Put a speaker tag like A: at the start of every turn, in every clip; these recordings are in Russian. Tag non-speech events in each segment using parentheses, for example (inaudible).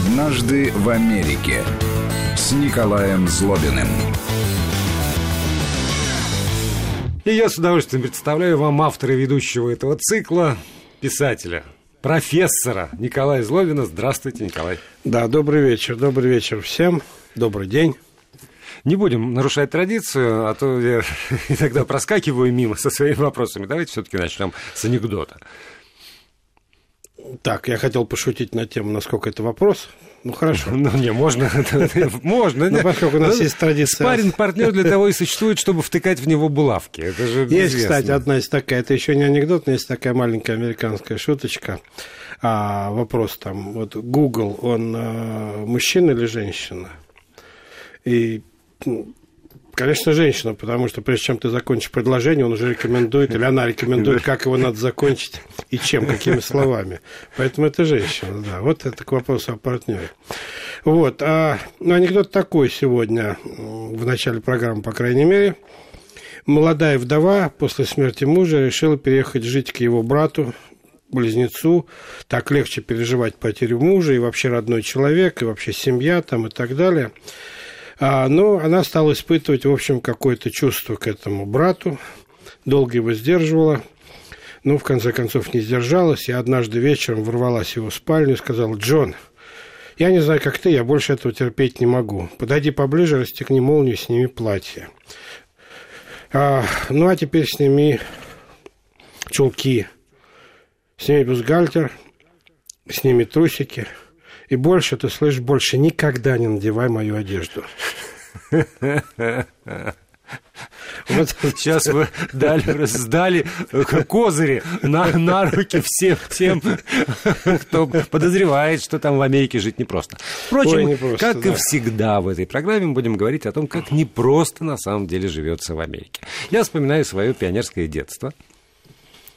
A: «Однажды в Америке» с Николаем Злобиным.
B: И я с удовольствием представляю вам автора ведущего этого цикла, писателя, профессора Николая Злобина. Здравствуйте, Николай.
C: Да, добрый вечер, добрый вечер всем, добрый день.
B: Не будем нарушать традицию, а то я (laughs) иногда проскакиваю мимо со своими вопросами. Давайте все-таки начнем с анекдота.
C: Так, я хотел пошутить на тему, насколько это вопрос. Ну, хорошо. (laughs)
B: Ну, не, можно. (laughs) Можно.
C: Ну, поскольку у нас есть традиция.
B: Спарринг партнер для того и (laughs) существует, чтобы втыкать в него булавки. Это же
C: Есть, кстати, одна из такая, это еще не анекдот, но есть такая маленькая американская шуточка. А, вопрос там, вот Google, он а, мужчина или женщина? И ну, Конечно, женщина, потому что прежде чем ты закончишь предложение, он уже рекомендует, или она рекомендует, как его надо закончить и чем, какими словами. Поэтому это женщина, да. Вот это к вопросу о партнере. Вот. А, ну, анекдот такой сегодня, в начале программы, по крайней мере. Молодая вдова после смерти мужа решила переехать жить к его брату, близнецу, так легче переживать потерю мужа и вообще родной человек, и вообще семья там и так далее. А, но она стала испытывать, в общем, какое-то чувство к этому брату, долго его сдерживала, но в конце концов не сдержалась, и однажды вечером ворвалась в его спальню и сказала, «Джон, я не знаю, как ты, я больше этого терпеть не могу. Подойди поближе, расстегни молнию, сними платье. А, ну, а теперь сними чулки, сними бюстгальтер, сними трусики – и больше, ты слышишь, больше никогда не надевай мою одежду.
B: Вот сейчас вы дали, сдали козыри на, на руки всем тем, кто подозревает, что там в Америке жить непросто. Впрочем, Ой, непросто, как да. и всегда в этой программе, мы будем говорить о том, как непросто на самом деле живется в Америке. Я вспоминаю свое пионерское детство –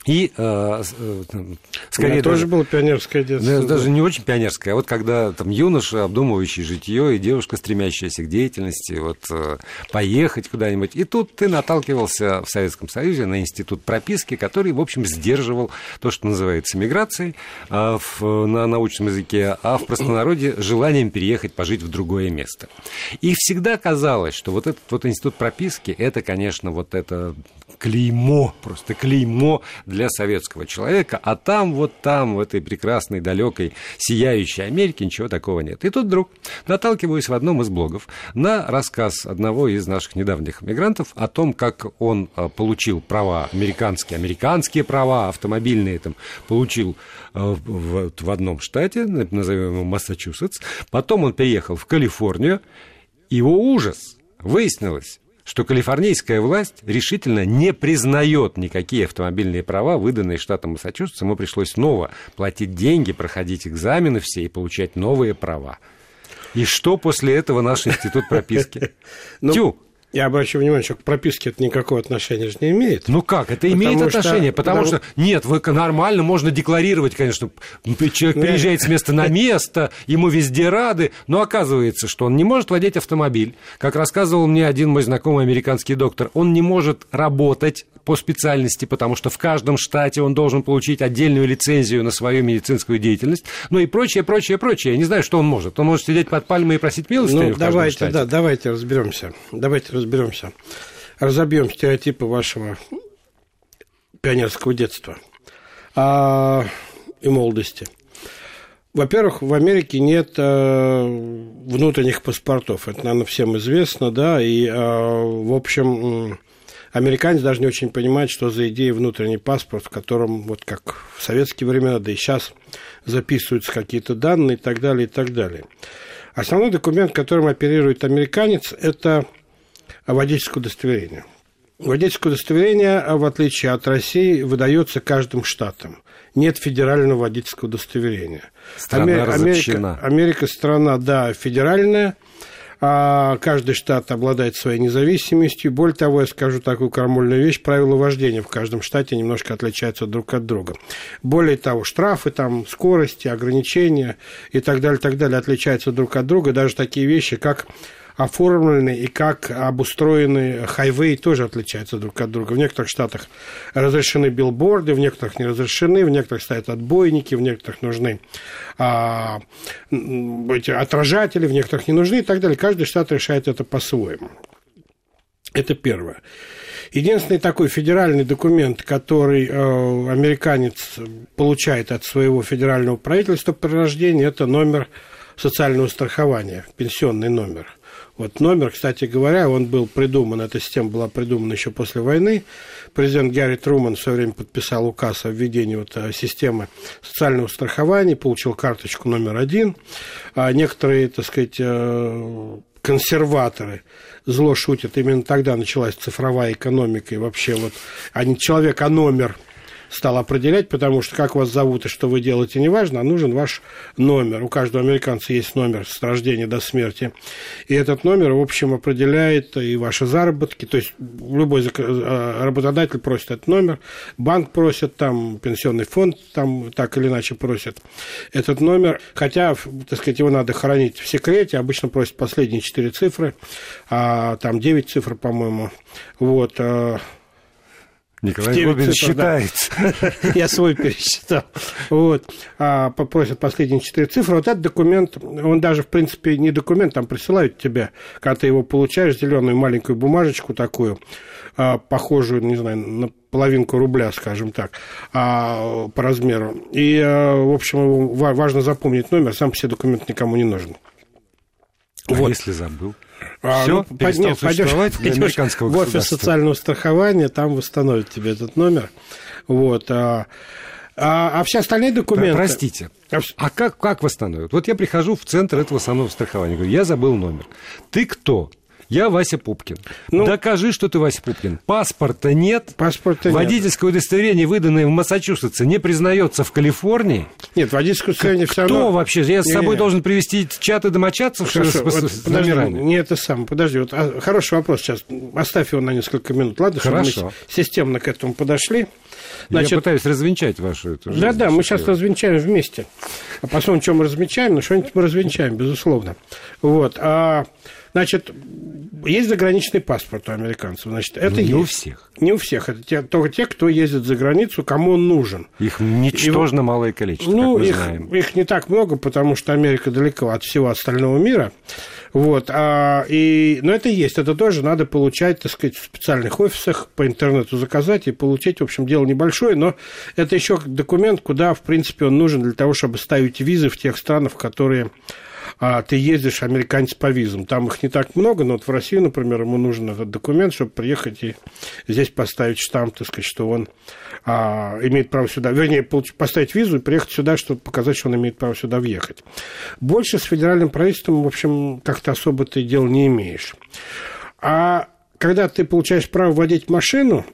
B: и э,
C: э скорее... У тоже было пионерское детство.
B: Да, даже не очень пионерское, а вот когда там юноша, обдумывающий житье, и девушка, стремящаяся к деятельности, вот э, поехать куда-нибудь. И тут ты наталкивался в Советском Союзе на институт прописки, который, в общем, сдерживал то, что называется миграцией а в, на научном языке, а в простонародье желанием переехать, пожить в другое место. И всегда казалось, что вот этот вот институт прописки, это, конечно, вот это клеймо, просто клеймо для советского человека, а там, вот там, в этой прекрасной, далекой, сияющей Америке ничего такого нет. И тут вдруг наталкиваюсь в одном из блогов на рассказ одного из наших недавних мигрантов о том, как он а, получил права американские, американские права автомобильные там, получил а, в, в одном штате, назовем его Массачусетс, потом он переехал в Калифорнию, его ужас, выяснилось, что калифорнийская власть решительно не признает никакие автомобильные права, выданные штатом Массачусетс. Ему пришлось снова платить деньги, проходить экзамены все и получать новые права. И что после этого наш институт прописки? (laughs)
C: Ну, Тю! Я обращу внимание, что к прописке это никакого отношения же не имеет.
B: Ну как, это имеет потому отношение, что, потому, потому что нет, вы нормально можно декларировать, конечно, человек ну, приезжает с места на (laughs) место, ему везде рады, но оказывается, что он не может водить автомобиль. Как рассказывал мне один мой знакомый американский доктор, он не может работать по специальности, потому что в каждом штате он должен получить отдельную лицензию на свою медицинскую деятельность, ну и прочее, прочее, прочее. Я не знаю, что он может. Он может сидеть под пальмой и просить милостыню
C: ну, давайте, да, давайте разберемся. Давайте разберемся. Разобьем стереотипы вашего пионерского детства а, и молодости. Во-первых, в Америке нет э, внутренних паспортов. Это, наверное, всем известно, да, и, э, в общем, американец даже не очень понимает, что за идея внутренний паспорт, в котором, вот как в советские времена, да и сейчас записываются какие-то данные и так далее, и так далее. Основной документ, которым оперирует американец, это водительское удостоверение. Водительское удостоверение, в отличие от России, выдается каждым штатом. Нет федерального водительского удостоверения.
B: Страна
C: Америка, Америка страна, да, федеральная, а каждый штат обладает своей независимостью. Более того, я скажу такую крамольную вещь, правила вождения в каждом штате немножко отличаются друг от друга. Более того, штрафы, там, скорости, ограничения и так далее, так далее отличаются друг от друга. Даже такие вещи, как оформлены и как обустроены хайвей тоже отличаются друг от друга. В некоторых штатах разрешены билборды, в некоторых не разрешены, в некоторых стоят отбойники, в некоторых нужны а, эти отражатели, в некоторых не нужны и так далее. Каждый штат решает это по-своему. Это первое. Единственный такой федеральный документ, который э, американец получает от своего федерального правительства при рождении, это номер социального страхования, пенсионный номер. Вот номер, кстати говоря, он был придуман, эта система была придумана еще после войны. Президент Гарри Труман в свое время подписал указ о введении вот э, системы социального страхования, получил карточку номер один. А некоторые, так сказать, э, консерваторы зло шутят. Именно тогда началась цифровая экономика. И вообще вот, а человек, а номер – стал определять, потому что как вас зовут и что вы делаете, не важно, а нужен ваш номер. У каждого американца есть номер с рождения до смерти. И этот номер, в общем, определяет и ваши заработки. То есть любой э, работодатель просит этот номер, банк просит, там пенсионный фонд там так или иначе просит этот номер. Хотя, так сказать, его надо хранить в секрете. Обычно просят последние четыре цифры, а там девять цифр, по-моему. Вот.
B: Николай Губин считает.
C: Да. (laughs) Я свой пересчитал. Вот. А попросят последние четыре цифры. Вот этот документ, он даже, в принципе, не документ, там присылают тебе, когда ты его получаешь, зеленую маленькую бумажечку такую, а, похожую, не знаю, на половинку рубля, скажем так, а, по размеру. И, в общем, важно запомнить номер, сам все документ никому не нужен.
B: А вот. если забыл?
C: А, Все, ну, перестал нет, существовать (laughs) пойдешь, для американского в офис социального страхования, там восстановят тебе этот номер. Вот. А, а, а все остальные документы...
B: Простите, а, а как, как восстановят? Вот я прихожу в центр этого самого страхования, говорю, я забыл номер. Ты кто? Я Вася Пупкин. Ну, Докажи, что ты Вася Пупкин. Паспорта нет.
C: Паспорта
B: Водительское нет. удостоверение, выданное в Массачусетсе, не признается в Калифорнии.
C: Нет, водительское удостоверение все равно...
B: Кто вообще? Я с собой не, должен привести чаты домочадцев Хорошо, с, вот, с
C: подожди, Не это сам. Подожди, вот а, хороший вопрос сейчас. Оставь его на несколько минут, ладно?
B: Хорошо.
C: Чтобы мы системно к этому подошли.
B: Значит, Я пытаюсь развенчать вашу эту
C: Да, да, мы сейчас развенчаем вместе. А посмотрим, что мы развенчаем, но что-нибудь мы развенчаем, безусловно. Вот. А Значит, есть заграничный паспорт у американцев. Значит, это
B: не
C: есть.
B: у всех.
C: Не у всех. Это те, только те, кто ездит за границу, кому он нужен.
B: Их ничтожно И, малое количество, ну,
C: их,
B: знаем.
C: их не так много, потому что Америка далеко от всего остального мира. Вот, а, и, но это есть, это тоже надо получать, так сказать, в специальных офисах, по интернету заказать и получить, в общем, дело небольшое, но это еще документ, куда, в принципе, он нужен для того, чтобы ставить визы в тех странах, в которые а ты ездишь, американец по визам. Там их не так много, но вот в Россию, например, ему нужен этот документ, чтобы приехать и здесь поставить штамп, так сказать, что он а, имеет право сюда, вернее, поставить визу и приехать сюда, чтобы показать, что он имеет право сюда въехать. Больше с федеральным правительством, в общем, как-то особо ты дел не имеешь. А когда ты получаешь право водить машину,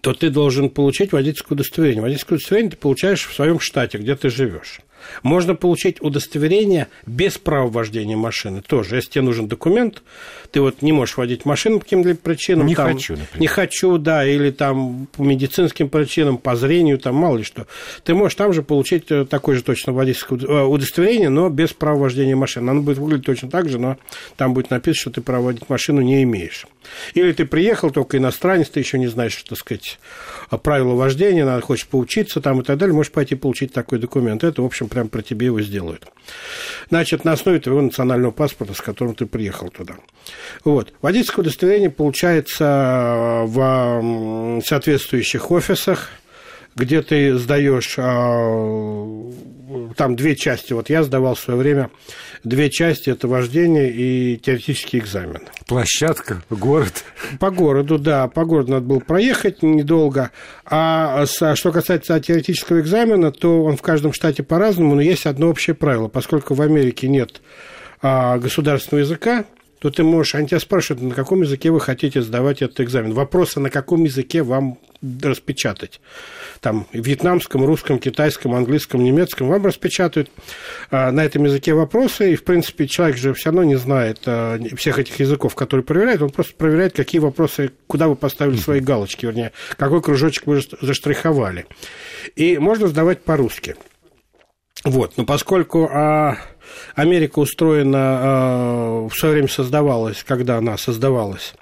C: то ты должен получить водительское удостоверение. Водительское удостоверение ты получаешь в своем штате, где ты живешь. Можно получить удостоверение без права вождения машины тоже. Если тебе нужен документ, ты вот не можешь водить машину по каким-либо причинам.
B: Не
C: там,
B: хочу, например.
C: Не хочу, да, или там по медицинским причинам, по зрению, там мало ли что. Ты можешь там же получить э, такое же точно водительское э, удостоверение, но без права вождения машины. Оно будет выглядеть точно так же, но там будет написано, что ты право водить машину не имеешь. Или ты приехал, только иностранец, ты еще не знаешь, что сказать, правила вождения, надо, хочешь поучиться там и так далее, можешь пойти получить такой документ. Это, в общем, прям про тебе его сделают. Значит, на основе твоего национального паспорта, с которым ты приехал туда. Вот. Водительское удостоверение получается в соответствующих офисах, где ты сдаешь а, там две части. Вот я сдавал в свое время две части. Это вождение и теоретический экзамен.
B: Площадка, город.
C: По городу, да. По городу надо было проехать недолго. А что касается теоретического экзамена, то он в каждом штате по-разному, но есть одно общее правило. Поскольку в Америке нет а, государственного языка, то ты можешь, они тебя спрашивают, на каком языке вы хотите сдавать этот экзамен. Вопросы, на каком языке вам распечатать. Там вьетнамском, русском, китайском, английском, немецком вам распечатают а, на этом языке вопросы, и, в принципе, человек же все равно не знает а, всех этих языков, которые проверяет, он просто проверяет, какие вопросы, куда вы поставили свои галочки, вернее, какой кружочек вы заштриховали. И можно сдавать по-русски. Вот, но поскольку а, Америка устроена, а, в свое время создавалась, когда она создавалась,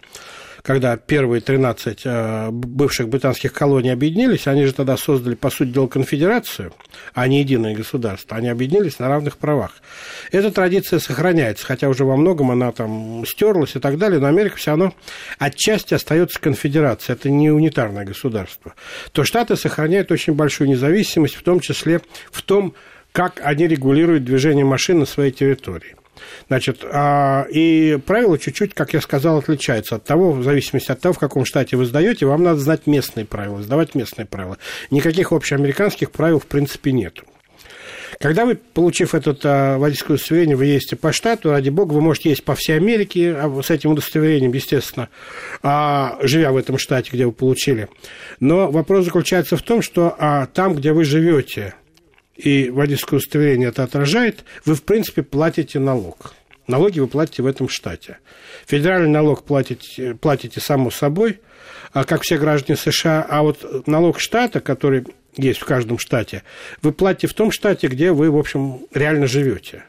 C: когда первые 13 э, бывших британских колоний объединились, они же тогда создали, по сути дела, конфедерацию, а не единое государство. Они объединились на равных правах. Эта традиция сохраняется, хотя уже во многом она там стерлась и так далее, но Америка все равно отчасти остается конфедерацией. Это не унитарное государство. То Штаты сохраняют очень большую независимость, в том числе в том, как они регулируют движение машин на своей территории. Значит, а, и правила чуть-чуть, как я сказал, отличаются от того, в зависимости от того, в каком штате вы сдаете, вам надо знать местные правила, сдавать местные правила. Никаких общеамериканских правил, в принципе, нет. Когда вы, получив это а, водительское удостоверение, вы ездите по штату, ради бога, вы можете ездить по всей Америке а, с этим удостоверением, естественно, живя в этом штате, где вы получили. Но вопрос заключается в том, что там, где вы живете, и водительское удостоверение это отражает, вы, в принципе, платите налог. Налоги вы платите в этом штате. Федеральный налог платите, платите само собой, а как все граждане США, а вот налог штата, который есть в каждом штате, вы платите в том штате, где вы, в общем, реально живете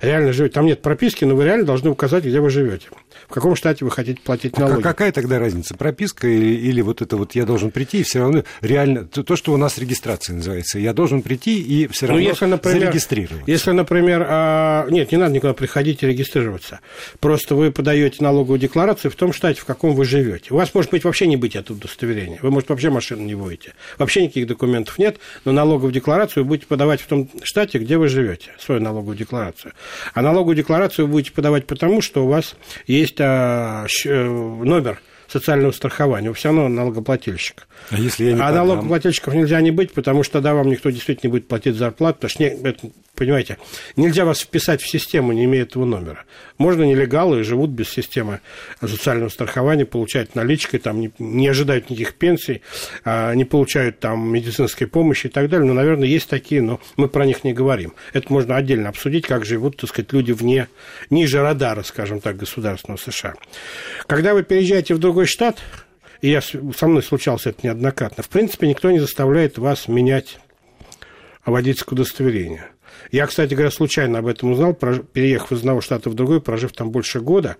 C: реально живете. Там нет прописки, но вы реально должны указать, где вы живете. В каком штате вы хотите платить а налоги.
B: А какая тогда разница? Прописка или, или вот это вот я должен прийти и все равно реально то, что у нас регистрация называется. Я должен прийти и все ну, равно ну, если, например, зарегистрироваться.
C: Если, например, а, нет, не надо никуда приходить и регистрироваться. Просто вы подаете налоговую декларацию в том штате, в каком вы живете. У вас может быть вообще не быть это удостоверения. Вы, может, вообще машину не водите. Вообще никаких документов нет, но налоговую декларацию вы будете подавать в том штате, где вы живете, свою налоговую декларацию. А налоговую декларацию вы будете подавать потому, что у вас есть а, э, номер социального страхования. Вы все равно налогоплательщик. А, если я не а налогоплательщиков нельзя не быть, потому что тогда вам никто действительно не будет платить зарплату, потому что, не, понимаете, нельзя вас вписать в систему, не имея этого номера. Можно нелегалы живут без системы социального страхования, получают наличкой, там, не, не ожидают никаких пенсий, а, не получают там медицинской помощи и так далее. Но, наверное, есть такие, но мы про них не говорим. Это можно отдельно обсудить, как живут, так сказать, люди вне, ниже радара, скажем так, государственного США. Когда вы переезжаете в другой штат, и я, со мной случалось это неоднократно, в принципе, никто не заставляет вас менять водительское удостоверение. Я, кстати говоря, случайно об этом узнал, переехав из одного штата в другой, прожив там больше года.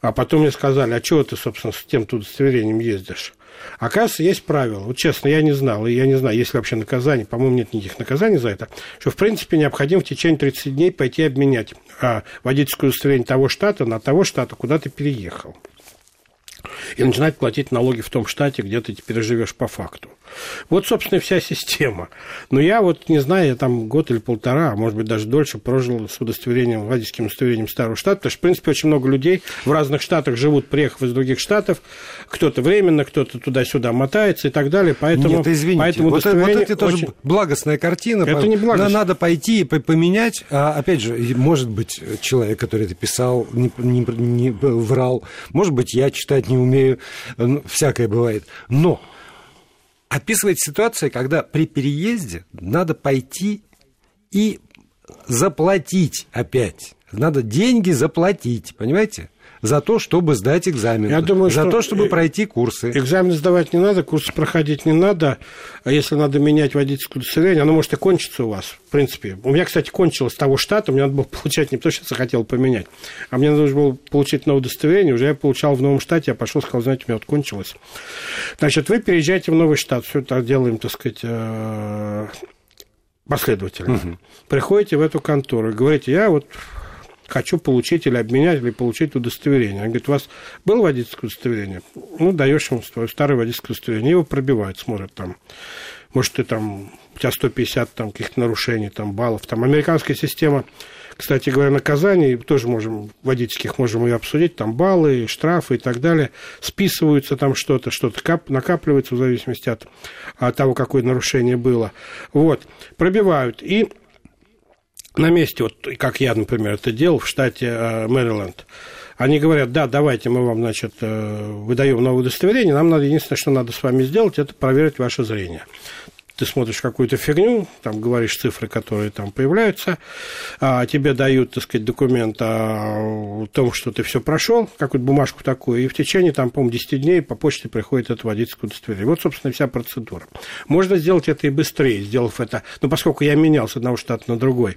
C: А потом мне сказали, а чего ты, собственно, с тем тут удостоверением ездишь? Оказывается, есть правило. Вот честно, я не знал, и я не знаю, есть ли вообще наказание, по-моему, нет никаких наказаний за это, что, в принципе, необходимо в течение 30 дней пойти обменять а, водительское удостоверение того штата на того штата, куда ты переехал и начинать платить налоги в том штате, где ты теперь живешь по факту. Вот, собственно, вся система. Но я вот, не знаю, я там год или полтора, а может быть даже дольше прожил с удостоверением, водительским удостоверением старого штата, потому что, в принципе, очень много людей в разных штатах живут, приехав из других штатов, кто-то временно, кто-то туда-сюда мотается и так далее, поэтому...
B: Нет, извините, поэтому вот, вот это тоже очень... благостная картина.
C: Это не благостная.
B: Надо пойти и поменять, а, опять же, может быть, человек, который это писал, не, не, не врал, может быть, я читать не умею, всякое бывает, но описывает ситуация, когда при переезде надо пойти и заплатить опять. Надо деньги заплатить, понимаете? За то, чтобы сдать экзамен.
C: Я думаю,
B: за
C: что
B: то, чтобы пройти курсы.
C: Экзамен сдавать не надо, курсы проходить не надо. А если надо менять водительское удостоверение, оно может и кончиться у вас, в принципе. У меня, кстати, кончилось того штата, мне надо было (laughs) получать не то, что я хотел поменять, а мне нужно было получить новое удостоверение, уже я получал в новом штате, я пошел, сказал, знаете, у меня вот кончилось. Значит, вы переезжаете в новый штат, все это делаем, так сказать, э, последовательно. Угу. Приходите в эту контору и говорите, я вот хочу получить или обменять, или получить удостоверение. Он говорит, у вас было водительское удостоверение? Ну, даешь ему свое старое водительское удостоверение. Его пробивают, смотрят там. Может, ты там, у тебя 150 там, каких-то нарушений, там, баллов. Там американская система, кстати говоря, наказаний, тоже можем, водительских можем ее обсудить, там баллы, штрафы и так далее. Списываются там что-то, что-то кап, накапливается в зависимости от, от того, какое нарушение было. Вот, пробивают. И на месте, вот как я, например, это делал в штате э, Мэриленд, они говорят, да, давайте мы вам, значит, э, выдаем новое удостоверение, нам надо, единственное, что надо с вами сделать, это проверить ваше зрение. Ты смотришь какую-то фигню, там говоришь цифры, которые там появляются, а тебе дают, так сказать, документ о том, что ты все прошел, какую-то бумажку такую, и в течение, там, по-моему, 10 дней по почте приходит это водительское удостоверение. Вот, собственно, вся процедура. Можно сделать это и быстрее, сделав это, ну, поскольку я менял с одного штата на другой,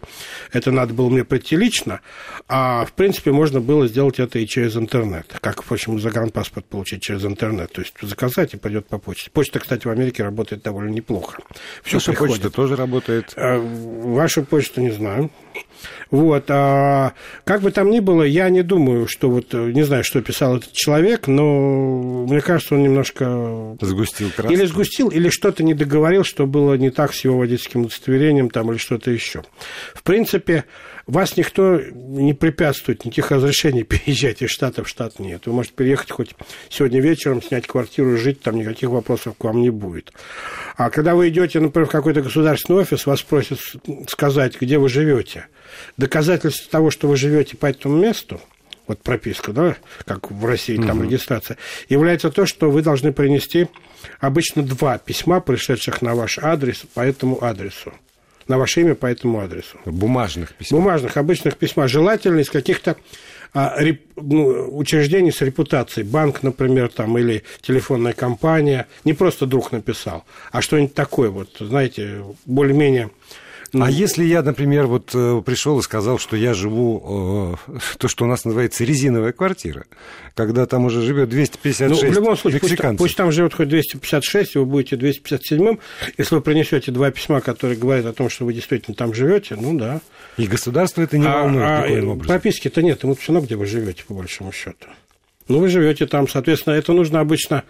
C: это надо было мне прийти лично, а, в принципе, можно было сделать это и через интернет, как, впрочем, загранпаспорт получить через интернет, то есть заказать и пойдет по почте. Почта, кстати, в Америке работает довольно неплохо.
B: Все Ваша почта тоже работает?
C: А, вашу почту не знаю. Вот. А как бы там ни было, я не думаю, что вот, не знаю, что писал этот человек, но мне кажется, он немножко...
B: Сгустил краску.
C: Или сгустил, или что-то не договорил, что было не так с его водительским удостоверением там, или что-то еще. В принципе, вас никто не препятствует, никаких разрешений (laughs) переезжать из штата в штат нет. Вы можете переехать хоть сегодня вечером, снять квартиру, жить, там никаких вопросов к вам не будет. А когда вы идете, например, в какой-то государственный офис, вас просят сказать, где вы живете. Доказательство того, что вы живете по этому месту, вот прописка, да, как в России там угу. регистрация, является то, что вы должны принести обычно два письма, пришедших на ваш адрес по этому адресу на ваше имя по этому адресу.
B: Бумажных письма.
C: Бумажных, обычных письма. Желательно из каких-то а, реп, ну, учреждений с репутацией. Банк, например, там, или телефонная компания. Не просто друг написал, а что-нибудь такое, вот, знаете, более-менее
B: ну, а если я, например, вот э, пришел и сказал, что я живу, э, (laughs) то, что у нас называется резиновая квартира, когда там уже живет 256 Ну,
C: в любом случае, пусть, пусть там живет хоть 256, и вы будете 257-м, если вы принесете два письма, которые говорят о том, что вы действительно там живете, ну да.
B: И государство это не а, волнует а,
C: никоим образом. Прописки-то нет, ему все равно, где вы живете, по большому счету. Ну, вы живете там, соответственно, это нужно обычно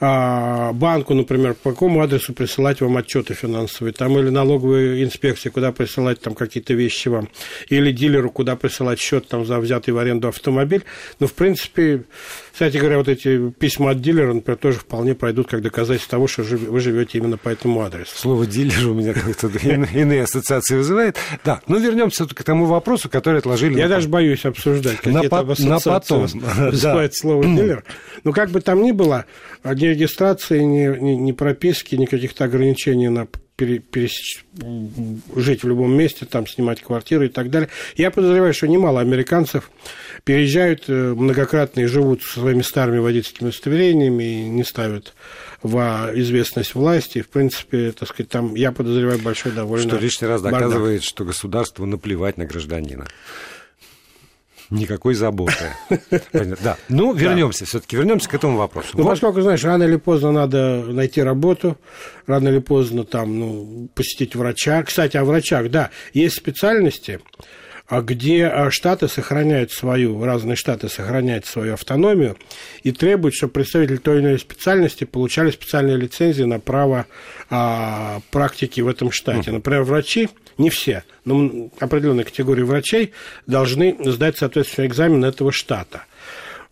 C: банку, например, по какому адресу присылать вам отчеты финансовые, там или налоговой инспекции, куда присылать там какие-то вещи вам, или дилеру, куда присылать счет там за взятый в аренду автомобиль. Но, в принципе, кстати говоря, вот эти письма от дилера, например, тоже вполне пройдут как доказательство того, что вы живете именно по этому адресу.
B: Слово дилер у меня как-то (laughs) иные ассоциации вызывает. Да, ну вернемся к тому вопросу, который отложили.
C: Я даже боюсь обсуждать, какие то на потом. вызывает (laughs) слово дилер. Но как бы там ни было, ни регистрации, ни, ни, ни прописки, ни каких-то ограничений на пере, пересеч... жить в любом месте, там снимать квартиры и так далее. Я подозреваю, что немало американцев переезжают э, многократно и живут со своими старыми водительскими удостоверениями и не ставят в известность власти. В принципе, так сказать, там, я подозреваю, большой довольно
B: Что лишний раз доказывает, бардак. что государству наплевать на гражданина. Никакой заботы. Да. Ну, вернемся все-таки, вернемся к этому вопросу.
C: Ну, поскольку, знаешь, рано или поздно надо найти работу, рано или поздно там, ну, посетить врача. Кстати, о врачах, да, есть специальности, где а, штаты сохраняют свою, разные штаты сохраняют свою автономию и требуют, чтобы представители той или иной специальности получали специальные лицензии на право а, практики в этом штате. Например, врачи, не все, но определенная категория врачей должны сдать соответствующий экзамен этого штата –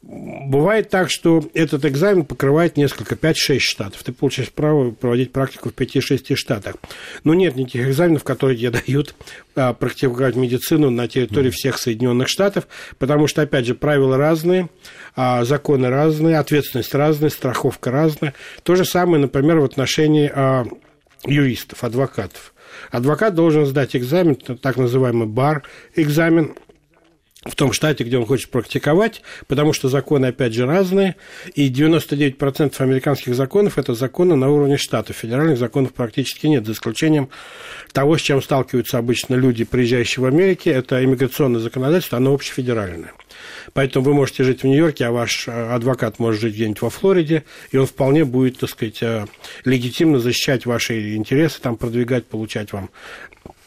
C: Бывает так, что этот экзамен покрывает несколько, 5-6 штатов. Ты получаешь право проводить практику в 5-6 штатах. Но нет никаких экзаменов, которые тебе дают а, практиковать медицину на территории всех Соединенных Штатов, потому что, опять же, правила разные, а, законы разные, ответственность разная, страховка разная. То же самое, например, в отношении а, юристов, адвокатов. Адвокат должен сдать экзамен, так называемый бар экзамен, в том штате, где он хочет практиковать, потому что законы, опять же, разные, и 99% американских законов – это законы на уровне штата. Федеральных законов практически нет, за исключением того, с чем сталкиваются обычно люди, приезжающие в Америке, это иммиграционное законодательство, оно общефедеральное. Поэтому вы можете жить в Нью-Йорке, а ваш э, адвокат может жить где-нибудь во Флориде, и он вполне будет, так сказать, э, легитимно защищать ваши интересы, там, продвигать, получать вам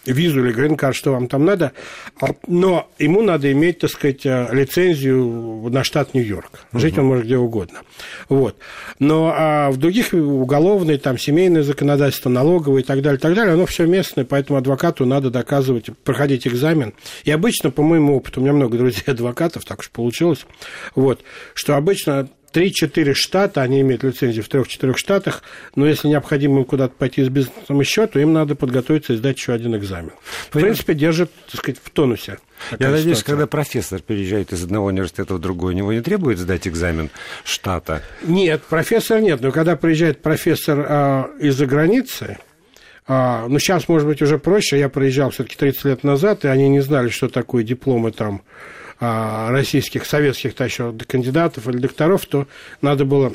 C: визу или грин-карт, что вам там надо, а, но ему надо иметь, так сказать, э, лицензию на штат Нью-Йорк. Жить угу. он может где угодно. Вот. Но а в других уголовные, там, семейное законодательство, налоговое и так далее, и так далее, оно все местное, поэтому адвокату надо доказывать, проходить экзамен. И обычно, по моему опыту, у меня много друзей (laughs) адвокатов, так уж получилось, вот, что обычно 3-4 штата, они имеют лицензию в 3-4 штатах, но если необходимо им куда-то пойти с бизнесом еще, то им надо подготовиться и сдать еще один экзамен. В принципе, держит, так сказать, в тонусе.
B: Я надеюсь, ситуация. когда профессор переезжает из одного университета в другой, у него не требует сдать экзамен штата?
C: Нет, профессор нет, но когда приезжает профессор э, из-за границы, А, ну, сейчас, может быть, уже проще. Я проезжал все-таки 30 лет назад, и они не знали, что такое дипломы там российских, советских то еще кандидатов или докторов, то надо было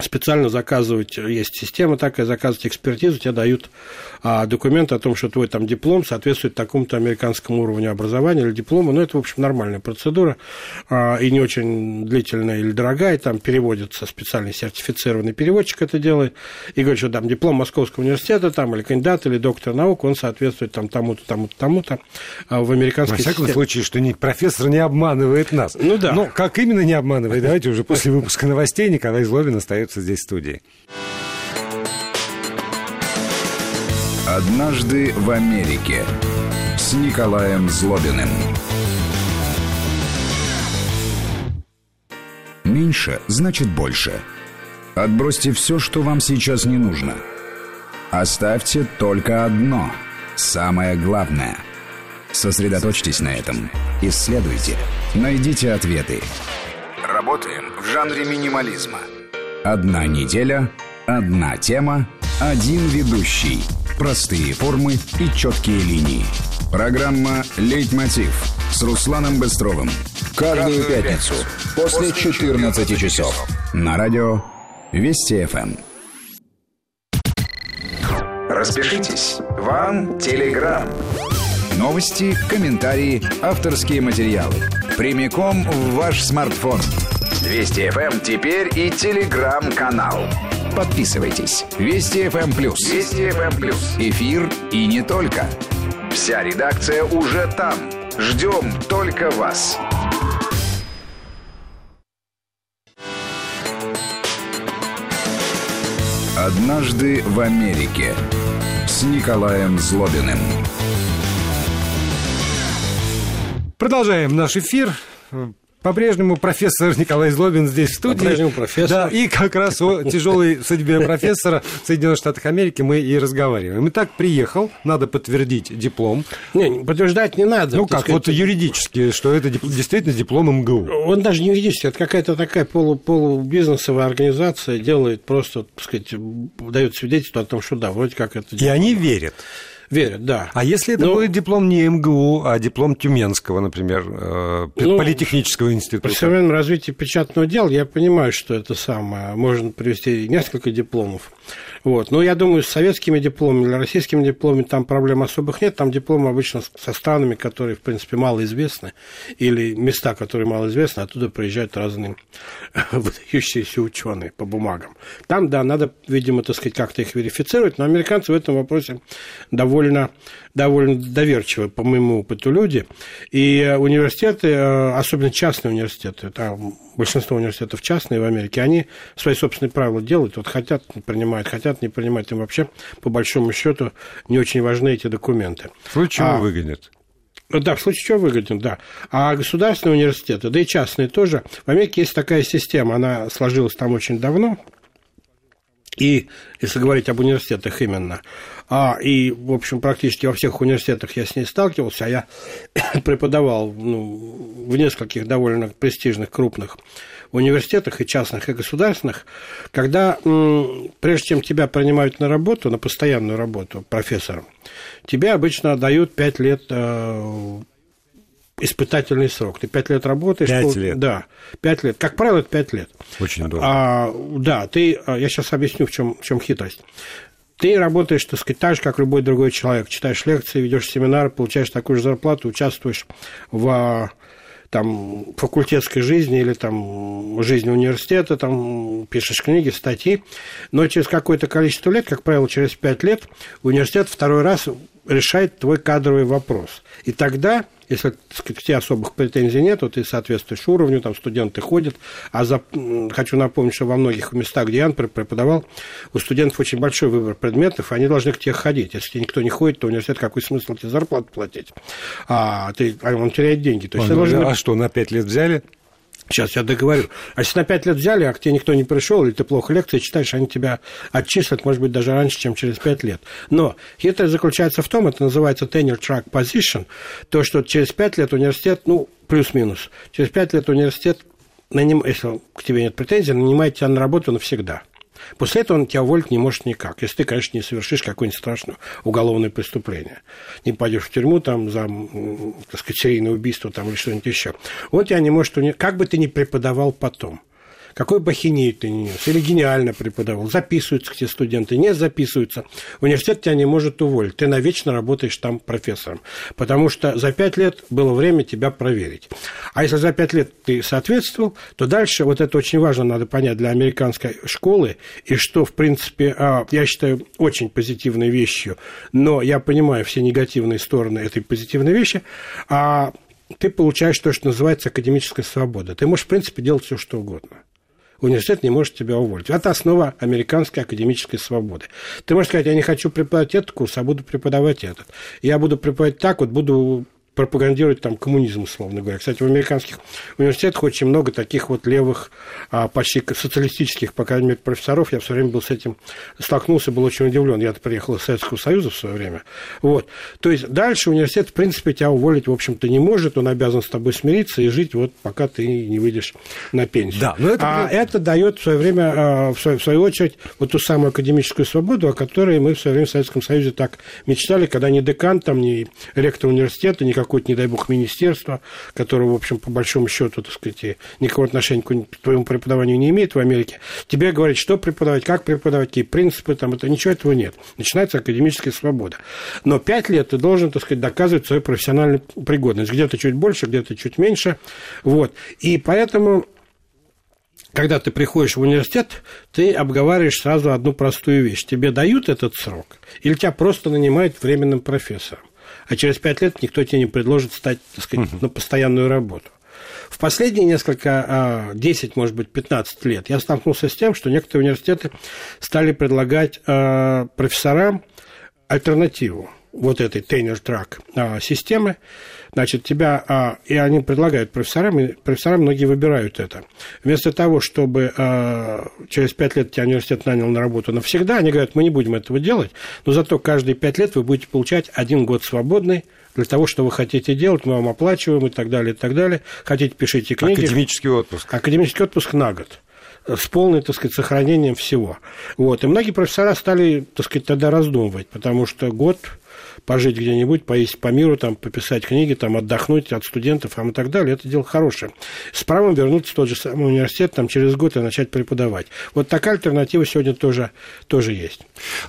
C: специально заказывать, есть система такая, заказывать экспертизу, тебе дают а, документ о том, что твой там диплом соответствует такому-то американскому уровню образования или диплома. Ну, это, в общем, нормальная процедура а, и не очень длительная или дорогая. Там переводится специальный сертифицированный переводчик это делает и говорит, что там диплом Московского университета там, или кандидат, или доктор наук, он соответствует там тому-то, тому-то, тому-то а, в американской
B: Во всяком системе. случае, что не, профессор не обманывает нас.
C: Ну да.
B: Но как именно не обманывает, давайте уже после выпуска новостей Николай Злобин остается остается здесь в студии.
A: Однажды в Америке с Николаем Злобиным. Меньше значит больше. Отбросьте все, что вам сейчас не нужно. Оставьте только одно, самое главное. Сосредоточьтесь на этом. Исследуйте. Найдите ответы. Работаем в жанре минимализма – Одна неделя, одна тема, один ведущий. Простые формы и четкие линии. Программа «Лейтмотив» с Русланом Быстровым. Каждую пятницу после 14 часов. На радио Вести ФМ. Распишитесь. Вам Телеграм. Новости, комментарии, авторские материалы. Прямиком в ваш смартфон – Вести FM эм теперь и телеграм-канал. Подписывайтесь. Вести FM эм плюс. Вести FM эм плюс. Эфир и не только. Вся редакция уже там. Ждем только вас. Однажды в Америке с Николаем Злобиным.
B: Продолжаем наш эфир. По-прежнему профессор Николай Злобин здесь в студии.
C: По-прежнему профессор.
B: Да, и как раз о тяжелой судьбе профессора в Соединенных Штатах Америки мы и разговариваем. Итак, приехал, надо подтвердить диплом.
C: Не, подтверждать не надо.
B: Ну как, сказать, вот юридически, что это действительно диплом МГУ.
C: Он даже не юридически, это какая-то такая полу, полубизнесовая организация делает просто, так сказать, дает свидетельство о том, что да, вроде как это...
B: И они верят.
C: Верят, да.
B: А если это Но... будет диплом не МГУ, а диплом Тюменского, например, э, ну, политехнического института?
C: При современном развитии печатного дела я понимаю, что это самое. Можно привести несколько дипломов. Вот. Но я думаю, с советскими дипломами или российскими дипломами там проблем особых нет. Там дипломы обычно со странами, которые, в принципе, малоизвестны, или места, которые малоизвестны, оттуда приезжают разные (laughs) выдающиеся ученые по бумагам. Там, да, надо, видимо, так сказать, как-то их верифицировать, но американцы в этом вопросе довольно, довольно доверчивы, по моему опыту, люди. И университеты, э, особенно частные университеты, там большинство университетов частные в Америке, они свои собственные правила делают, вот хотят, принимают, хотят, не принимают, им вообще, по большому счету, не очень важны эти документы.
B: В случае чего а, выгонят?
C: Да, в случае чего выгоден, да. А государственные университеты, да и частные тоже. В Америке есть такая система, она сложилась там очень давно. И, если говорить об университетах именно, а, и, в общем, практически во всех университетах я с ней сталкивался, а я (coughs) преподавал ну, в нескольких довольно престижных, крупных университетах, и частных, и государственных, когда, прежде чем тебя принимают на работу, на постоянную работу профессором, тебе обычно дают 5 лет э, испытательный срок. Ты пять лет работаешь.
B: Пять лет?
C: Да, пять лет. Как правило, это пять лет.
B: Очень долго.
C: А, да, ты, а, я сейчас объясню, в чем, в чем хитрость. Ты работаешь, так сказать, так же, как любой другой человек. Читаешь лекции, ведешь семинар, получаешь такую же зарплату, участвуешь в там, факультетской жизни или там, жизни университета, там, пишешь книги, статьи, но через какое-то количество лет, как правило, через пять лет, университет второй раз решает твой кадровый вопрос. И тогда если сказать, к тебе особых претензий нет, то ты соответствуешь уровню, там студенты ходят. А за, хочу напомнить, что во многих местах, где я преподавал, у студентов очень большой выбор предметов, и они должны к тебе ходить. Если тебе никто не ходит, то университет какой смысл тебе зарплату платить? А, ты, а он теряет деньги. То
B: есть, он, должен... А что, на пять лет взяли?
C: Сейчас я договорю. А если на пять лет взяли, а к тебе никто не пришел, или ты плохо лекции читаешь, они тебя отчислят, может быть, даже раньше, чем через пять лет. Но хитрость заключается в том, это называется tenure track position, то, что через пять лет университет, ну, плюс-минус, через пять лет университет, наним, если к тебе нет претензий, нанимает тебя на работу навсегда. После этого он тебя уволить не может никак, если ты, конечно, не совершишь какое-нибудь страшное уголовное преступление. Не пойдешь в тюрьму там за, так сказать, серийное убийство там, или что-нибудь еще. Он тебя не может, как бы ты ни преподавал потом какой бы ахинею ты ни нес, или гениально преподавал, записываются те студенты, не записываются, университет тебя не может уволить, ты навечно работаешь там профессором, потому что за пять лет было время тебя проверить. А если за пять лет ты соответствовал, то дальше, вот это очень важно, надо понять для американской школы, и что, в принципе, а, я считаю очень позитивной вещью, но я понимаю все негативные стороны этой позитивной вещи, а ты получаешь то, что называется академическая свобода. Ты можешь, в принципе, делать все, что угодно университет не может тебя уволить. Это основа американской академической свободы. Ты можешь сказать, я не хочу преподавать этот курс, а буду преподавать этот. Я буду преподавать так, вот буду пропагандирует там коммунизм, условно говоря. Кстати, в американских университетах очень много таких вот левых, а, почти социалистических, по крайней мере, профессоров. Я все время был с этим столкнулся, был очень удивлен. Я приехал из Советского Союза в свое время. Вот. То есть дальше университет, в принципе, тебя уволить, в общем-то, не может. Он обязан с тобой смириться и жить, вот пока ты не выйдешь на пенсию. Да, но это... А это дает в свое время, а, в свою, очередь, вот ту самую академическую свободу, о которой мы в свое время в Советском Союзе так мечтали, когда ни декан, там, ни ректор университета, никакой какое-то, не дай бог, министерство, которое, в общем, по большому счету, так сказать, никакого отношения к твоему преподаванию не имеет в Америке, тебе говорят, что преподавать, как преподавать, какие принципы, там, это ничего этого нет. Начинается академическая свобода. Но пять лет ты должен, так сказать, доказывать свою профессиональную пригодность. Где-то чуть больше, где-то чуть меньше. Вот. И поэтому когда ты приходишь в университет, ты обговариваешь сразу одну простую вещь. Тебе дают этот срок, или тебя просто нанимают временным профессором а через пять лет никто тебе не предложит стать, так сказать, на постоянную работу. В последние несколько, 10, а, может быть, 15 лет я столкнулся с тем, что некоторые университеты стали предлагать а, профессорам альтернативу вот этой а, системы, значит, тебя, а, и они предлагают профессорам, и профессора многие выбирают это. Вместо того, чтобы а, через пять лет тебя университет нанял на работу навсегда, они говорят, мы не будем этого делать, но зато каждые пять лет вы будете получать один год свободный для того, что вы хотите делать, мы вам оплачиваем и так далее, и так далее. Хотите, пишите книги.
B: Академический отпуск.
C: Академический отпуск на год с полным, так сказать, сохранением всего. Вот. И многие профессора стали, так сказать, тогда раздумывать, потому что год пожить где-нибудь, поесть по миру, там, пописать книги, там, отдохнуть от студентов там, и так далее, это дело хорошее. С правом вернуться в тот же самый университет там, через год и начать преподавать. Вот такая альтернатива сегодня тоже, тоже есть.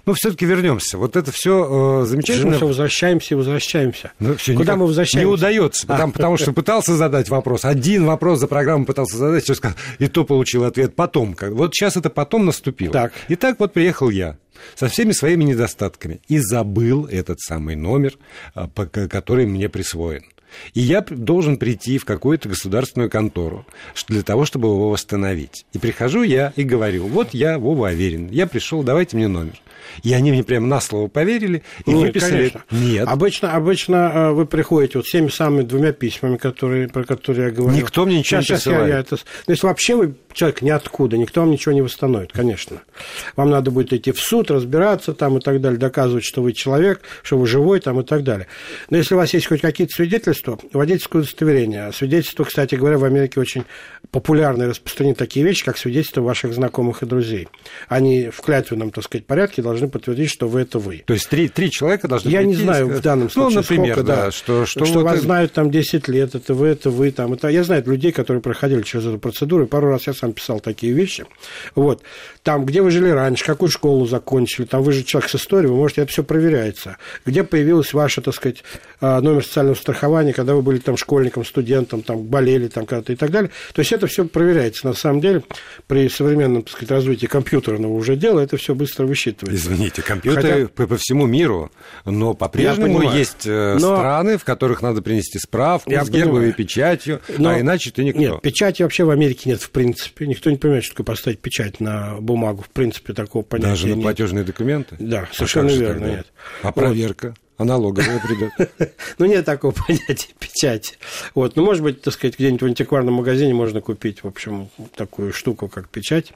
B: Но все-таки вернемся. Вот это все э, замечательно. Мы
C: все возвращаемся и возвращаемся. Ну, все Куда мы возвращаемся?
B: Не удается, потому, потому что пытался задать вопрос. Один вопрос за программу пытался задать, и то получил ответ потом. Вот сейчас это потом наступило. Так. И так вот приехал я со всеми своими недостатками и забыл этот самый номер, а, который мне присвоен. И я должен прийти в какую-то государственную контору для того, чтобы его восстановить. И прихожу я и говорю, вот я Вова Аверин, я пришел, давайте мне номер. И они мне прямо на слово поверили и Нет, выписали.
C: Конечно. Нет. Обычно, обычно э, вы приходите вот с теми самыми двумя письмами, которые, про которые я говорю.
B: Никто мне ничего сейчас, не присылает. Я, я это...
C: То есть вообще вы человек ниоткуда, никто вам ничего не восстановит, конечно. Вам надо будет идти в суд, разбираться там и так далее, доказывать, что вы человек, что вы живой там и так далее. Но если у вас есть хоть какие-то свидетельства, водительское удостоверение. Свидетельство, кстати говоря, в Америке очень популярны и распространены такие вещи, как свидетельство ваших знакомых и друзей. Они в клятвенном, так сказать, порядке должны подтвердить, что вы это вы.
B: То есть три, три человека должны
C: Я не знаю в данном ну, случае,
B: ну, например,
C: сколько,
B: да, что,
C: что, что вот вас это... знают там 10 лет, это вы, это вы. Там, это... Я знаю людей, которые проходили через эту процедуру, и пару раз я сам писал такие вещи. Вот. Там, где вы жили раньше, какую школу закончили, там вы же человек с историей, вы можете, это все проверяется. Где появилась ваша, так сказать, а, номер социального страхования, когда вы были там школьником, студентом, там болели там когда-то и так далее. То есть это все проверяется. На самом деле, при современном, так сказать, развитии компьютерного уже дела, это все быстро высчитывается.
B: Извините, компьютеры Хотя... по, по всему миру, но по-прежнему есть э, но... страны, в которых надо принести справку Я с гербовой печатью, а но... а иначе ты никто.
C: Нет, печати вообще в Америке нет в принципе. Никто не понимает, что такое поставить печать на бумагу. В принципе, такого понятия
B: Даже
C: на
B: нет. платежные документы?
C: Да, а совершенно верно, нет.
B: А проверка? Вот. А налоговая придет. (laughs)
C: Ну, нет такого понятия (laughs) печати. Вот. Ну, может быть, так сказать, где-нибудь в антикварном магазине можно купить, в общем, такую штуку, как печать,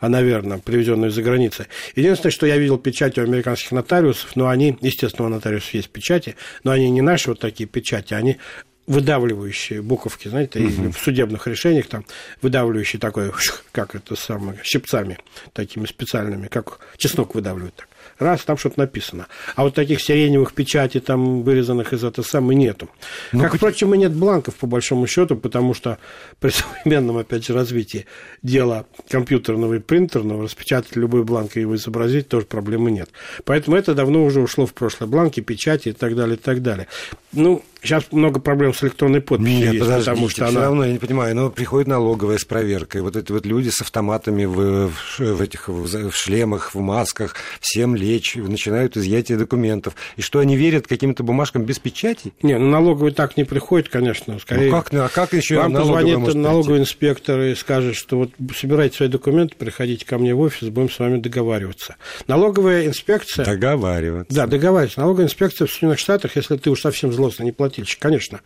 C: а, наверное, привезенную из-за границы. Единственное, что я видел печать у американских нотариусов, но они, естественно, у нотариусов есть печати, но они не наши вот такие печати, они выдавливающие буковки, знаете, и в судебных решениях там выдавливающие такое, (laughs) как это самое, щипцами такими специальными, как чеснок выдавливают так раз, там что-то написано. А вот таких сиреневых печатей, там, вырезанных из этого самого, нету. Ну, как, впрочем, и нет бланков, по большому счету, потому что (laughs) при современном, опять же, развитии дела компьютерного и принтерного распечатать любой бланк и его изобразить тоже проблемы нет. Поэтому это давно уже ушло в прошлое. Бланки, печати и так далее, и так далее. Ну, Сейчас много проблем с электронной подписью
B: Нет,
C: есть,
B: подождите,
C: потому что
B: все
C: она...
B: равно, я не понимаю, но приходит налоговая с проверкой, вот эти вот люди с автоматами в, в этих в шлемах, в масках, всем лечь, начинают изъятие документов. И что, они верят каким-то бумажкам без печати?
C: Не, ну налоговый так не приходит, конечно. Скорее,
B: ну как, а как еще
C: Вам позвонит налоговый инспектор и скажет, что вот собирайте свои документы, приходите ко мне в офис, будем с вами договариваться. Налоговая инспекция...
B: Договариваться.
C: Да, договариваться. Налоговая инспекция в Соединенных Штатах, если ты уж совсем злостный не плательщик, конечно,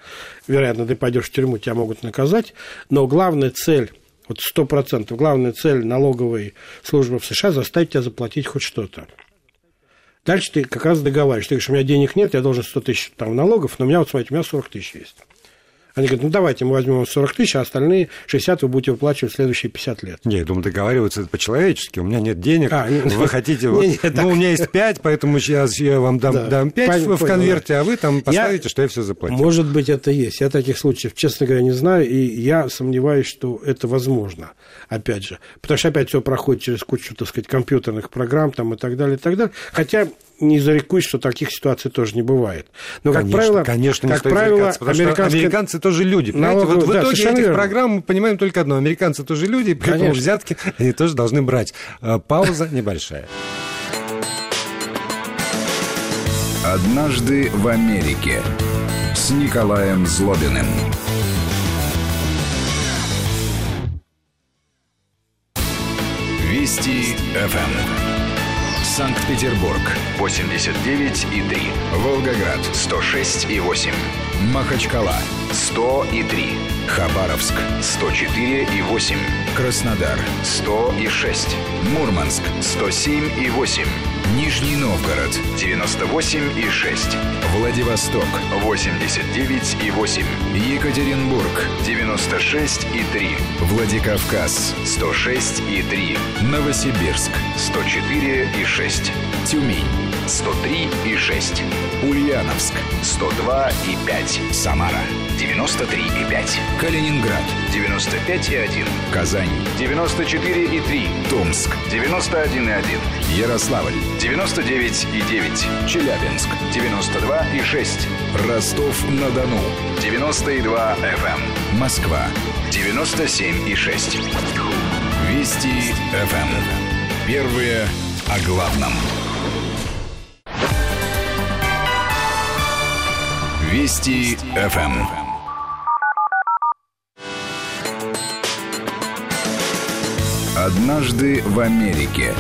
C: вероятно, ты пойдешь в тюрьму, тебя могут наказать, но главная цель вот сто процентов, главная цель налоговой службы в США – заставить тебя заплатить хоть что-то. Дальше ты как раз договариваешься. Ты говоришь, у меня денег нет, я должен 100 тысяч там, налогов, но у меня, вот смотрите, у меня 40 тысяч есть. Они говорят, ну давайте мы возьмем 40 тысяч, а остальные 60 вы будете выплачивать в следующие 50 лет.
B: Не, я думаю, договариваться это по-человечески. У меня нет денег, а, вы хотите... (laughs) Вот, не, ну, у меня есть 5, поэтому сейчас я вам дам, да, дам 5 понял, в конверте, понял, а вы там поставите, я, что я все заплатил.
C: Может быть, это есть. Я таких случаев, честно говоря, не знаю, и я сомневаюсь, что это возможно, опять же. Потому что опять все проходит через кучу, так сказать, компьютерных программ там, и так далее, и так далее. Хотя не зарекусь, что таких ситуаций тоже не бывает. Но,
B: конечно,
C: как правило,
B: конечно,
C: как правило
B: американские... американцы тоже люди. Налог... Вот в да, итоге этих верно. программ мы понимаем только одно. Американцы тоже люди, поэтому взятки они тоже должны брать. А, пауза небольшая.
A: Однажды в Америке с Николаем Злобиным. Вести ФМ. Санкт-Петербург 89 и 3. Волгоград 106 и 8. Махачкала 100 и 3. Хабаровск 104 и 8. Краснодар 100 и 6. Мурманск 107 и 8. Нижний Новгород 98 и 6. Владивосток 89 и 8. Екатеринбург 96 и 3. Владикавказ 106 и 3. Новосибирск 104 и 6. Тюмень 103 и 6. Ульяновск 102 и 5. Самара 93 и 5. Калининград 95 и 1. Казань 94 и 3. Томск 91 и 1. Ярославль 99 и 9. Челябинск 92 и 6. Ростов-на-Дону 92 FM. Москва 97 и 6. Вести FM. Первые о главном. Вести ФМ. Однажды в Америке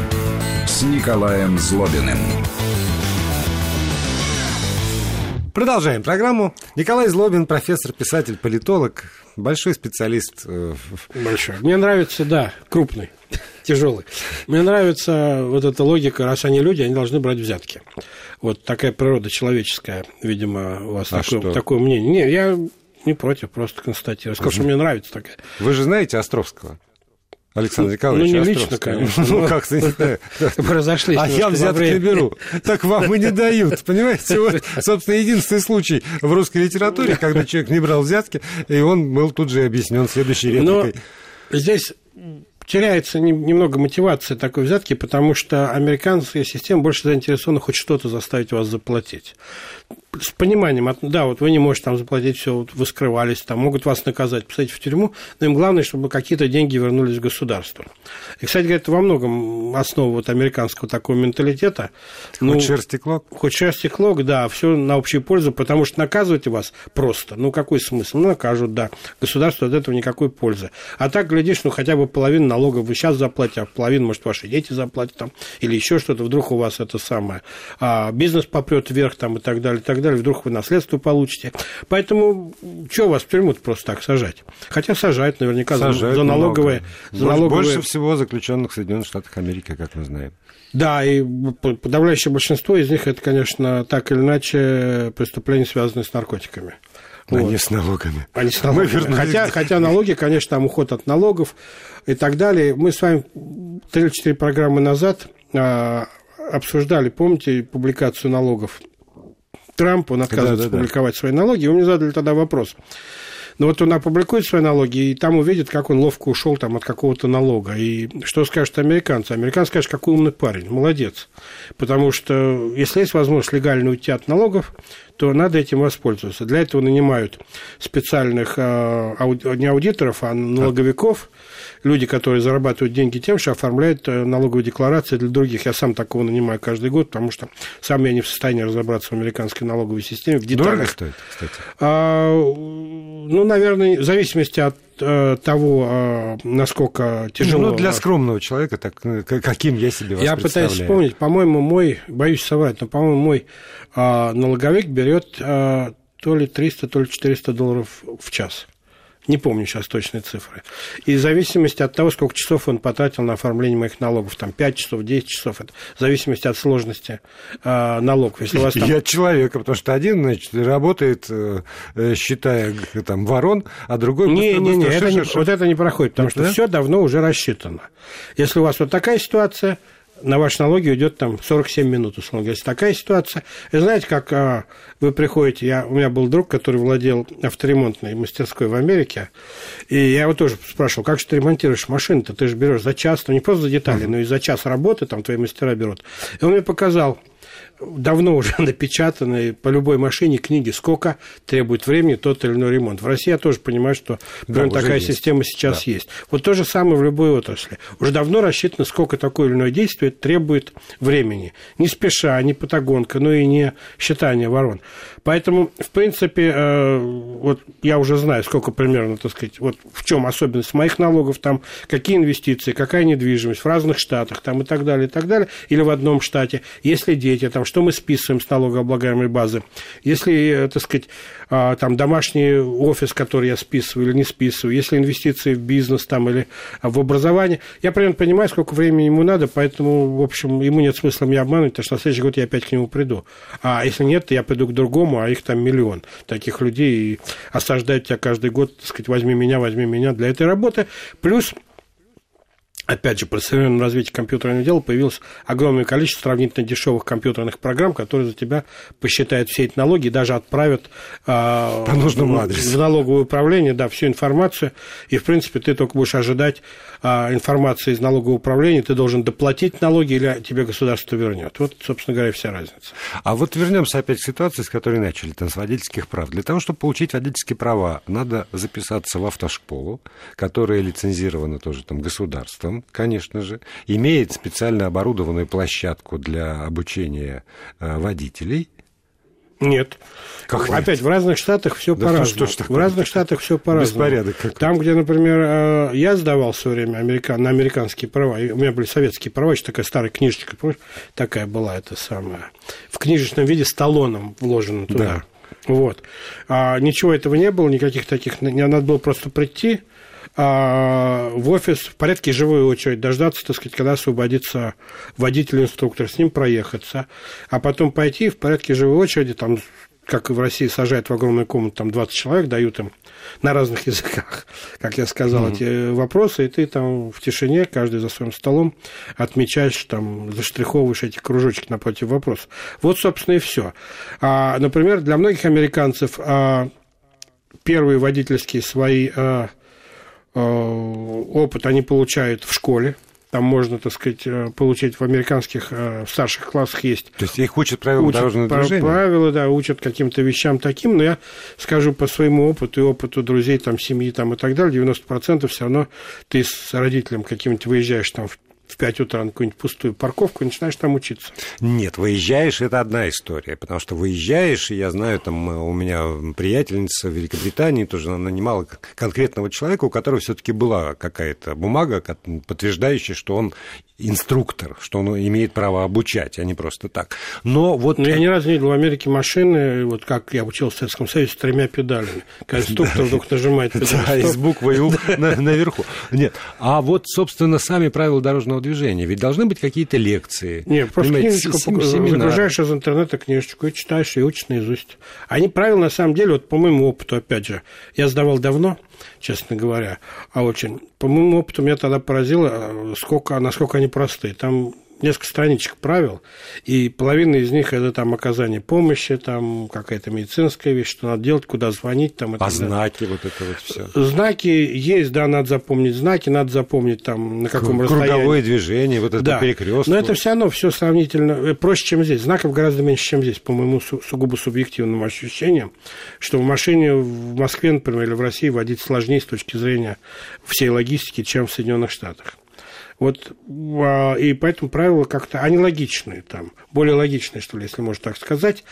A: с Николаем Злобиным.
B: Продолжаем программу. Николай Злобин, профессор, писатель, политолог, большой специалист. Э,
C: большой. Мне нравится, да, крупный, тяжелый. Мне нравится вот эта логика, раз они люди, они должны брать взятки. Вот такая природа человеческая, видимо, у вас а такое, такое мнение. Не, я не против, просто констатирую. Скажу, что мне нравится такая.
B: Вы же знаете Островского? Александр Николаевич
C: Ну, не лично, конечно. Ну, как-то, не знаю. (laughs) Разошлись
B: А я взятки не беру. Так вам и не дают, понимаете? Вот, собственно, единственный случай в русской литературе, когда человек не брал взятки, и он был тут же объяснен следующей репликой.
C: Но здесь теряется немного мотивация такой взятки, потому что американская система больше заинтересована хоть что-то заставить вас заплатить с пониманием, да, вот вы не можете там заплатить все, вот вы скрывались, там могут вас наказать, посадить в тюрьму, но им главное, чтобы какие-то деньги вернулись в государство. И, кстати говоря, это во многом основа вот американского такого менталитета.
B: Хоть ну, шерсти клок?
C: Хоть шерсти клок, да, все на общую пользу, потому что наказывать вас просто, ну какой смысл? Ну, накажут, да, государству от этого никакой пользы. А так, глядишь, ну хотя бы половину налогов вы сейчас заплатите, а половину, может, ваши дети заплатят там, или еще что-то, вдруг у вас это самое, а бизнес попрет вверх там и так далее, и так далее далее, вдруг вы наследство получите. Поэтому что вас в тюрьму просто так сажать? Хотя сажают наверняка сажают за, налоговые...
B: За налоговые... Больше всего заключенных в Соединенных Штатах Америки, как мы знаем.
C: Да, и подавляющее большинство из них это, конечно, так или иначе преступления, связанные с наркотиками.
B: Вот. А не с налогами.
C: Не с налогами. Хотя, хотя налоги, конечно, там уход от налогов и так далее. Мы с вами 3-4 программы назад а, обсуждали, помните, публикацию налогов Трамп, он отказывается да, да, публиковать да. свои налоги. Вы мне задали тогда вопрос. Но вот он опубликует свои налоги, и там увидит, как он ловко ушел там, от какого-то налога. И что скажут американцы? Американцы скажут, какой умный парень, молодец. Потому что если есть возможность легально уйти от налогов, то надо этим воспользоваться. Для этого нанимают специальных э, не аудиторов, а налоговиков, люди, которые зарабатывают деньги тем, что оформляют э, налоговые декларации для других. Я сам такого нанимаю каждый год, потому что сам я не в состоянии разобраться в американской налоговой системе. В деталях. Дорого стоит, кстати? А, ну, наверное, в зависимости от того, а, насколько тяжело.
B: Ну, для скромного человека, так, э, каким я себе вас
C: Я пытаюсь вспомнить, по-моему, мой, боюсь соврать, но, по-моему, мой а, налоговик берет то ли 300, то ли 400 долларов в час. Не помню сейчас точные цифры. И в зависимости от того, сколько часов он потратил на оформление моих налогов, там 5 часов, 10 часов, это в зависимости от сложности э, налогов.
B: Если у вас там... Я человека, потому что один, значит, работает, э, считая там ворон, а другой...
C: Не, не, не, это не, вот это не проходит, потому что все давно уже рассчитано. Если у вас вот такая ситуация, на ваши налоги уйдет там 47 минут, условно говоря. Если такая ситуация, вы знаете, как а, вы приходите, я, у меня был друг, который владел авторемонтной мастерской в Америке, и я его тоже спрашивал, как же ты ремонтируешь машину-то, ты же берешь за час, ну не просто за детали, но и за час работы там твои мастера берут. И он мне показал, давно уже (laughs) напечатаны по любой машине книги, сколько требует времени тот или иной ремонт. В России я тоже понимаю, что да, такая есть. система сейчас да. есть. Вот то же самое в любой отрасли. Уже давно рассчитано, сколько такое или иное действие требует времени. Не спеша, не патагонка, но и не считание ворон. Поэтому, в принципе, э, вот я уже знаю, сколько примерно, так сказать, вот в чем особенность моих налогов, там, какие инвестиции, какая недвижимость в разных штатах, там, и так далее, и так далее, или в одном штате, если дети, там, что мы списываем с налогооблагаемой базы, если, э, так сказать, а, там, домашний офис, который я списываю или не списываю, если инвестиции в бизнес, там, или в образование, я примерно понимаю, сколько времени ему надо, поэтому, в общем, ему нет смысла меня обманывать, потому что на следующий год я опять к нему приду. А если нет, то я приду к другому, а их там миллион таких людей, и осаждают тебя каждый год, так сказать, возьми меня, возьми меня для этой работы. Плюс опять же, при современном развитии компьютерного дела появилось огромное количество сравнительно дешевых компьютерных программ, которые за тебя посчитают все эти налоги и даже отправят
B: а, по нужному адресу.
C: в налоговое управление да, всю информацию. И, в принципе, ты только будешь ожидать а, информации из налогового управления, ты должен доплатить налоги или тебе государство вернет. Вот, собственно говоря, вся разница.
B: А вот вернемся опять к ситуации, с которой начали, там, с водительских прав. Для того, чтобы получить водительские права, надо записаться в автошколу, которая лицензирована тоже там государством конечно же, имеет специально оборудованную площадку для обучения э, водителей.
C: Нет. Как Опять, нет? в разных штатах все да по-разному. В разных штатах все по-разному.
B: Беспорядок какой
C: Там, где, например, э, я сдавал в свое время американ... на американские права, у меня были советские права, еще такая старая книжечка, помнишь? Такая была эта самая. В книжечном виде с талоном вложена туда. Да. Вот. А ничего этого не было, никаких таких... Надо было просто прийти, в офис в порядке живой очередь, дождаться, так сказать, когда освободится водитель-инструктор, с ним проехаться, а потом пойти в порядке живой очереди, там, как в России, сажают в огромную комнату, там 20 человек, дают им на разных языках, как я сказал, mm-hmm. эти вопросы, и ты там в тишине, каждый за своим столом, отмечаешь, там, заштриховываешь эти кружочки напротив вопросов. Вот, собственно, и все. А, например, для многих американцев а, первые водительские свои а, опыт они получают в школе, там можно, так сказать, э, получить в американских э, в старших классах есть.
B: То есть их учат правилам учат дорожного движения?
C: Правила, да, учат каким-то вещам таким, но я скажу по своему опыту и опыту друзей, там, семьи там, и так далее, 90% все равно ты с родителем каким-нибудь выезжаешь там в в 5 утра на какую-нибудь пустую парковку и начинаешь там учиться.
B: Нет, выезжаешь, это одна история, потому что выезжаешь, и я знаю, там у меня приятельница в Великобритании тоже нанимала конкретного человека, у которого все-таки была какая-то бумага, подтверждающая, что он инструктор, что он имеет право обучать, а не просто так. Но вот...
C: Но я ни разу не видел в Америке машины, вот как я учился в Советском Союзе, с тремя педалями. Когда инструктор вдруг нажимает педаль.
B: Да, и с буквой «У» наверху. Нет. А вот, собственно, сами правила дорожного молодежного движения. Ведь должны быть какие-то лекции.
C: Нет, просто книжечку загружаешь из интернета книжечку и читаешь, и учишь наизусть. Они правила, на самом деле, вот по моему опыту, опять же, я сдавал давно, честно говоря, а очень. По моему опыту меня тогда поразило, э, сколько, насколько они простые. Там несколько страничек правил, и половина из них это там оказание помощи, там какая-то медицинская вещь, что надо делать, куда звонить. Там,
B: а знаки, вот это вот все.
C: Знаки есть, да, надо запомнить знаки, надо запомнить там на каком
B: Круговое
C: расстоянии.
B: Круговое движение, вот это да. перекресток.
C: Но это все равно все сравнительно э, проще, чем здесь. Знаков гораздо меньше, чем здесь, по моему сугубо субъективным ощущениям, что в машине в Москве, например, или в России водить сложнее с точки зрения всей логистики, чем в Соединенных Штатах. Вот, а, и поэтому правила как-то, они логичные там, более логичные, что ли, если можно так сказать.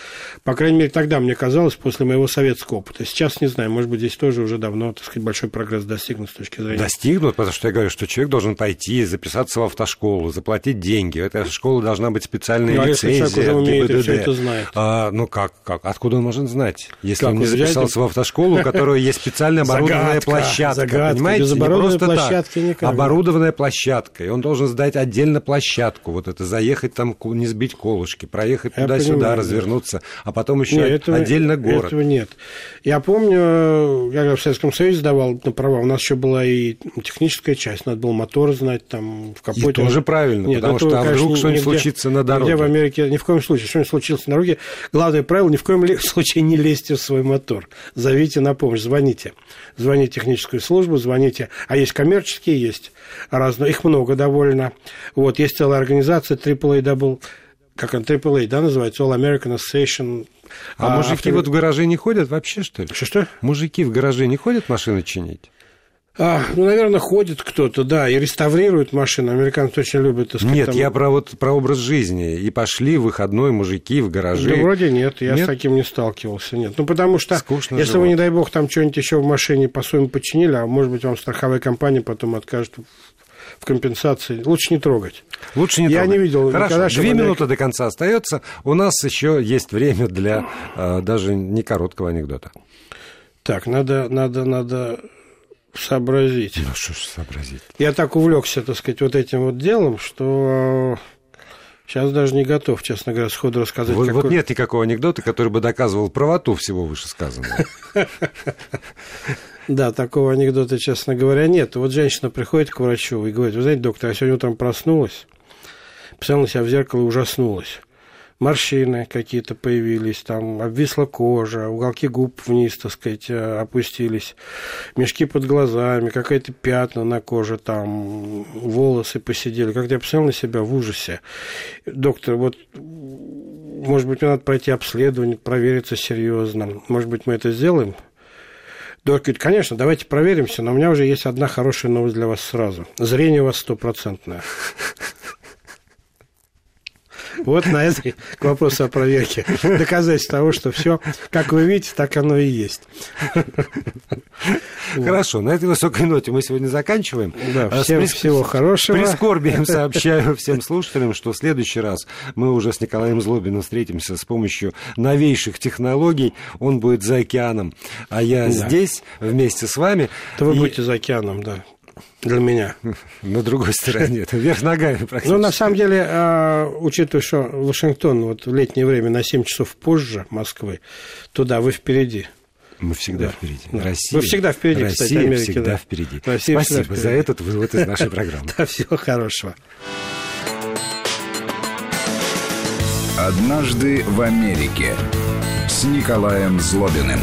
C: По крайней мере, тогда мне казалось, после моего советского опыта. Сейчас не знаю, может быть, здесь тоже уже давно, так сказать, большой прогресс достигнут с точки зрения...
B: Достигнут, потому что я говорю, что человек должен пойти, записаться в автошколу, заплатить деньги. Эта школа должна быть специальная ну, лицензия.
C: А если человек уже умеет и все это знает?
B: А, ну как, как? Откуда он может знать? Если как, он не записался в автошколу, у которой есть специально (laughs) оборудованная площадка. Понимаете? Не просто так. Оборудованная площадка. И он должен сдать отдельно площадку. Вот это заехать там, не сбить колышки, проехать туда-сюда, развернуться, а потом еще нет, этого, отдельно город.
C: Этого нет. Я помню, я в Советском Союзе сдавал на права, у нас еще была и техническая часть, надо было мотор знать там в капоте. И
B: тоже правильно, нет, потому что а вдруг что-нибудь случится на дороге.
C: Где в Америке ни в коем случае, что-нибудь случилось на дороге, главное правило, ни в коем (laughs) случае не лезьте в свой мотор. Зовите на помощь, звоните. Звоните техническую службу, звоните. А есть коммерческие, есть разные, их много довольно. Вот, есть целая организация AAA Double как он, AAA, да, называется, All American Association.
B: А, а мужики автор... вот в гараже не ходят вообще, что ли?
C: Что-что?
B: Мужики в гараже не ходят машины чинить?
C: А, ну, наверное, ходит кто-то, да, и реставрирует машины. Американцы очень любят, так
B: сказать, Нет, там... я про, вот, про образ жизни. И пошли в выходной мужики в гаражи.
C: Да вроде нет, я нет? с таким не сталкивался, нет. Ну, потому что, Скучно если живот. вы, не дай бог, там что-нибудь еще в машине по-своему починили, а может быть, вам страховая компания потом откажет в компенсации. Лучше не трогать.
B: Лучше не
C: Я
B: трогать.
C: не видел
B: Хорошо, никогда, две минуты до конца остается. У нас еще есть время для э, даже не короткого анекдота.
C: Так, надо, надо, надо сообразить.
B: Ну, что ж сообразить?
C: Я так увлекся, так сказать, вот этим вот делом, что сейчас даже не готов, честно говоря, сходу рассказать.
B: Вот, какой... вот нет никакого анекдота, который бы доказывал правоту всего вышесказанного. (laughs)
C: Да, такого анекдота, честно говоря, нет. Вот женщина приходит к врачу и говорит, вы знаете, доктор, я сегодня утром проснулась, посмотрела себя в зеркало и ужаснулась морщины какие-то появились, там обвисла кожа, уголки губ вниз, так сказать, э, опустились, мешки под глазами, какая-то пятна на коже, там волосы посидели. Когда я посмотрел на себя в ужасе, доктор, вот, может быть, мне надо пройти обследование, провериться серьезно, может быть, мы это сделаем? Говорит, конечно, давайте проверимся, но у меня уже есть одна хорошая новость для вас сразу. Зрение у вас стопроцентное. Вот на это к вопросу о проверке. Доказательство того, что все, как вы видите, так оно и есть.
B: Хорошо, на этой высокой ноте мы сегодня заканчиваем.
C: Да, а всем Прис... всего хорошего.
B: Прискорбием сообщаю всем слушателям, что в следующий раз мы уже с Николаем Злобиным встретимся с помощью новейших технологий. Он будет за океаном, а я да. здесь вместе с вами.
C: То вы и... будете за океаном, да для меня. (laughs)
B: На другой стороне, вверх ногами практически.
C: Ну, на самом деле, а, учитывая, что Вашингтон вот в летнее время на 7 часов позже Москвы, туда вы впереди.
B: Мы всегда да. впереди.
C: Да. Россия, Мы всегда впереди,
B: Россия
C: кстати, Америки.
B: всегда
C: да.
B: впереди. Россия Спасибо всегда впереди. за этот вывод из нашей программы. (laughs)
C: Да, всего хорошего.
A: Однажды в Америке с Николаем Злобиным.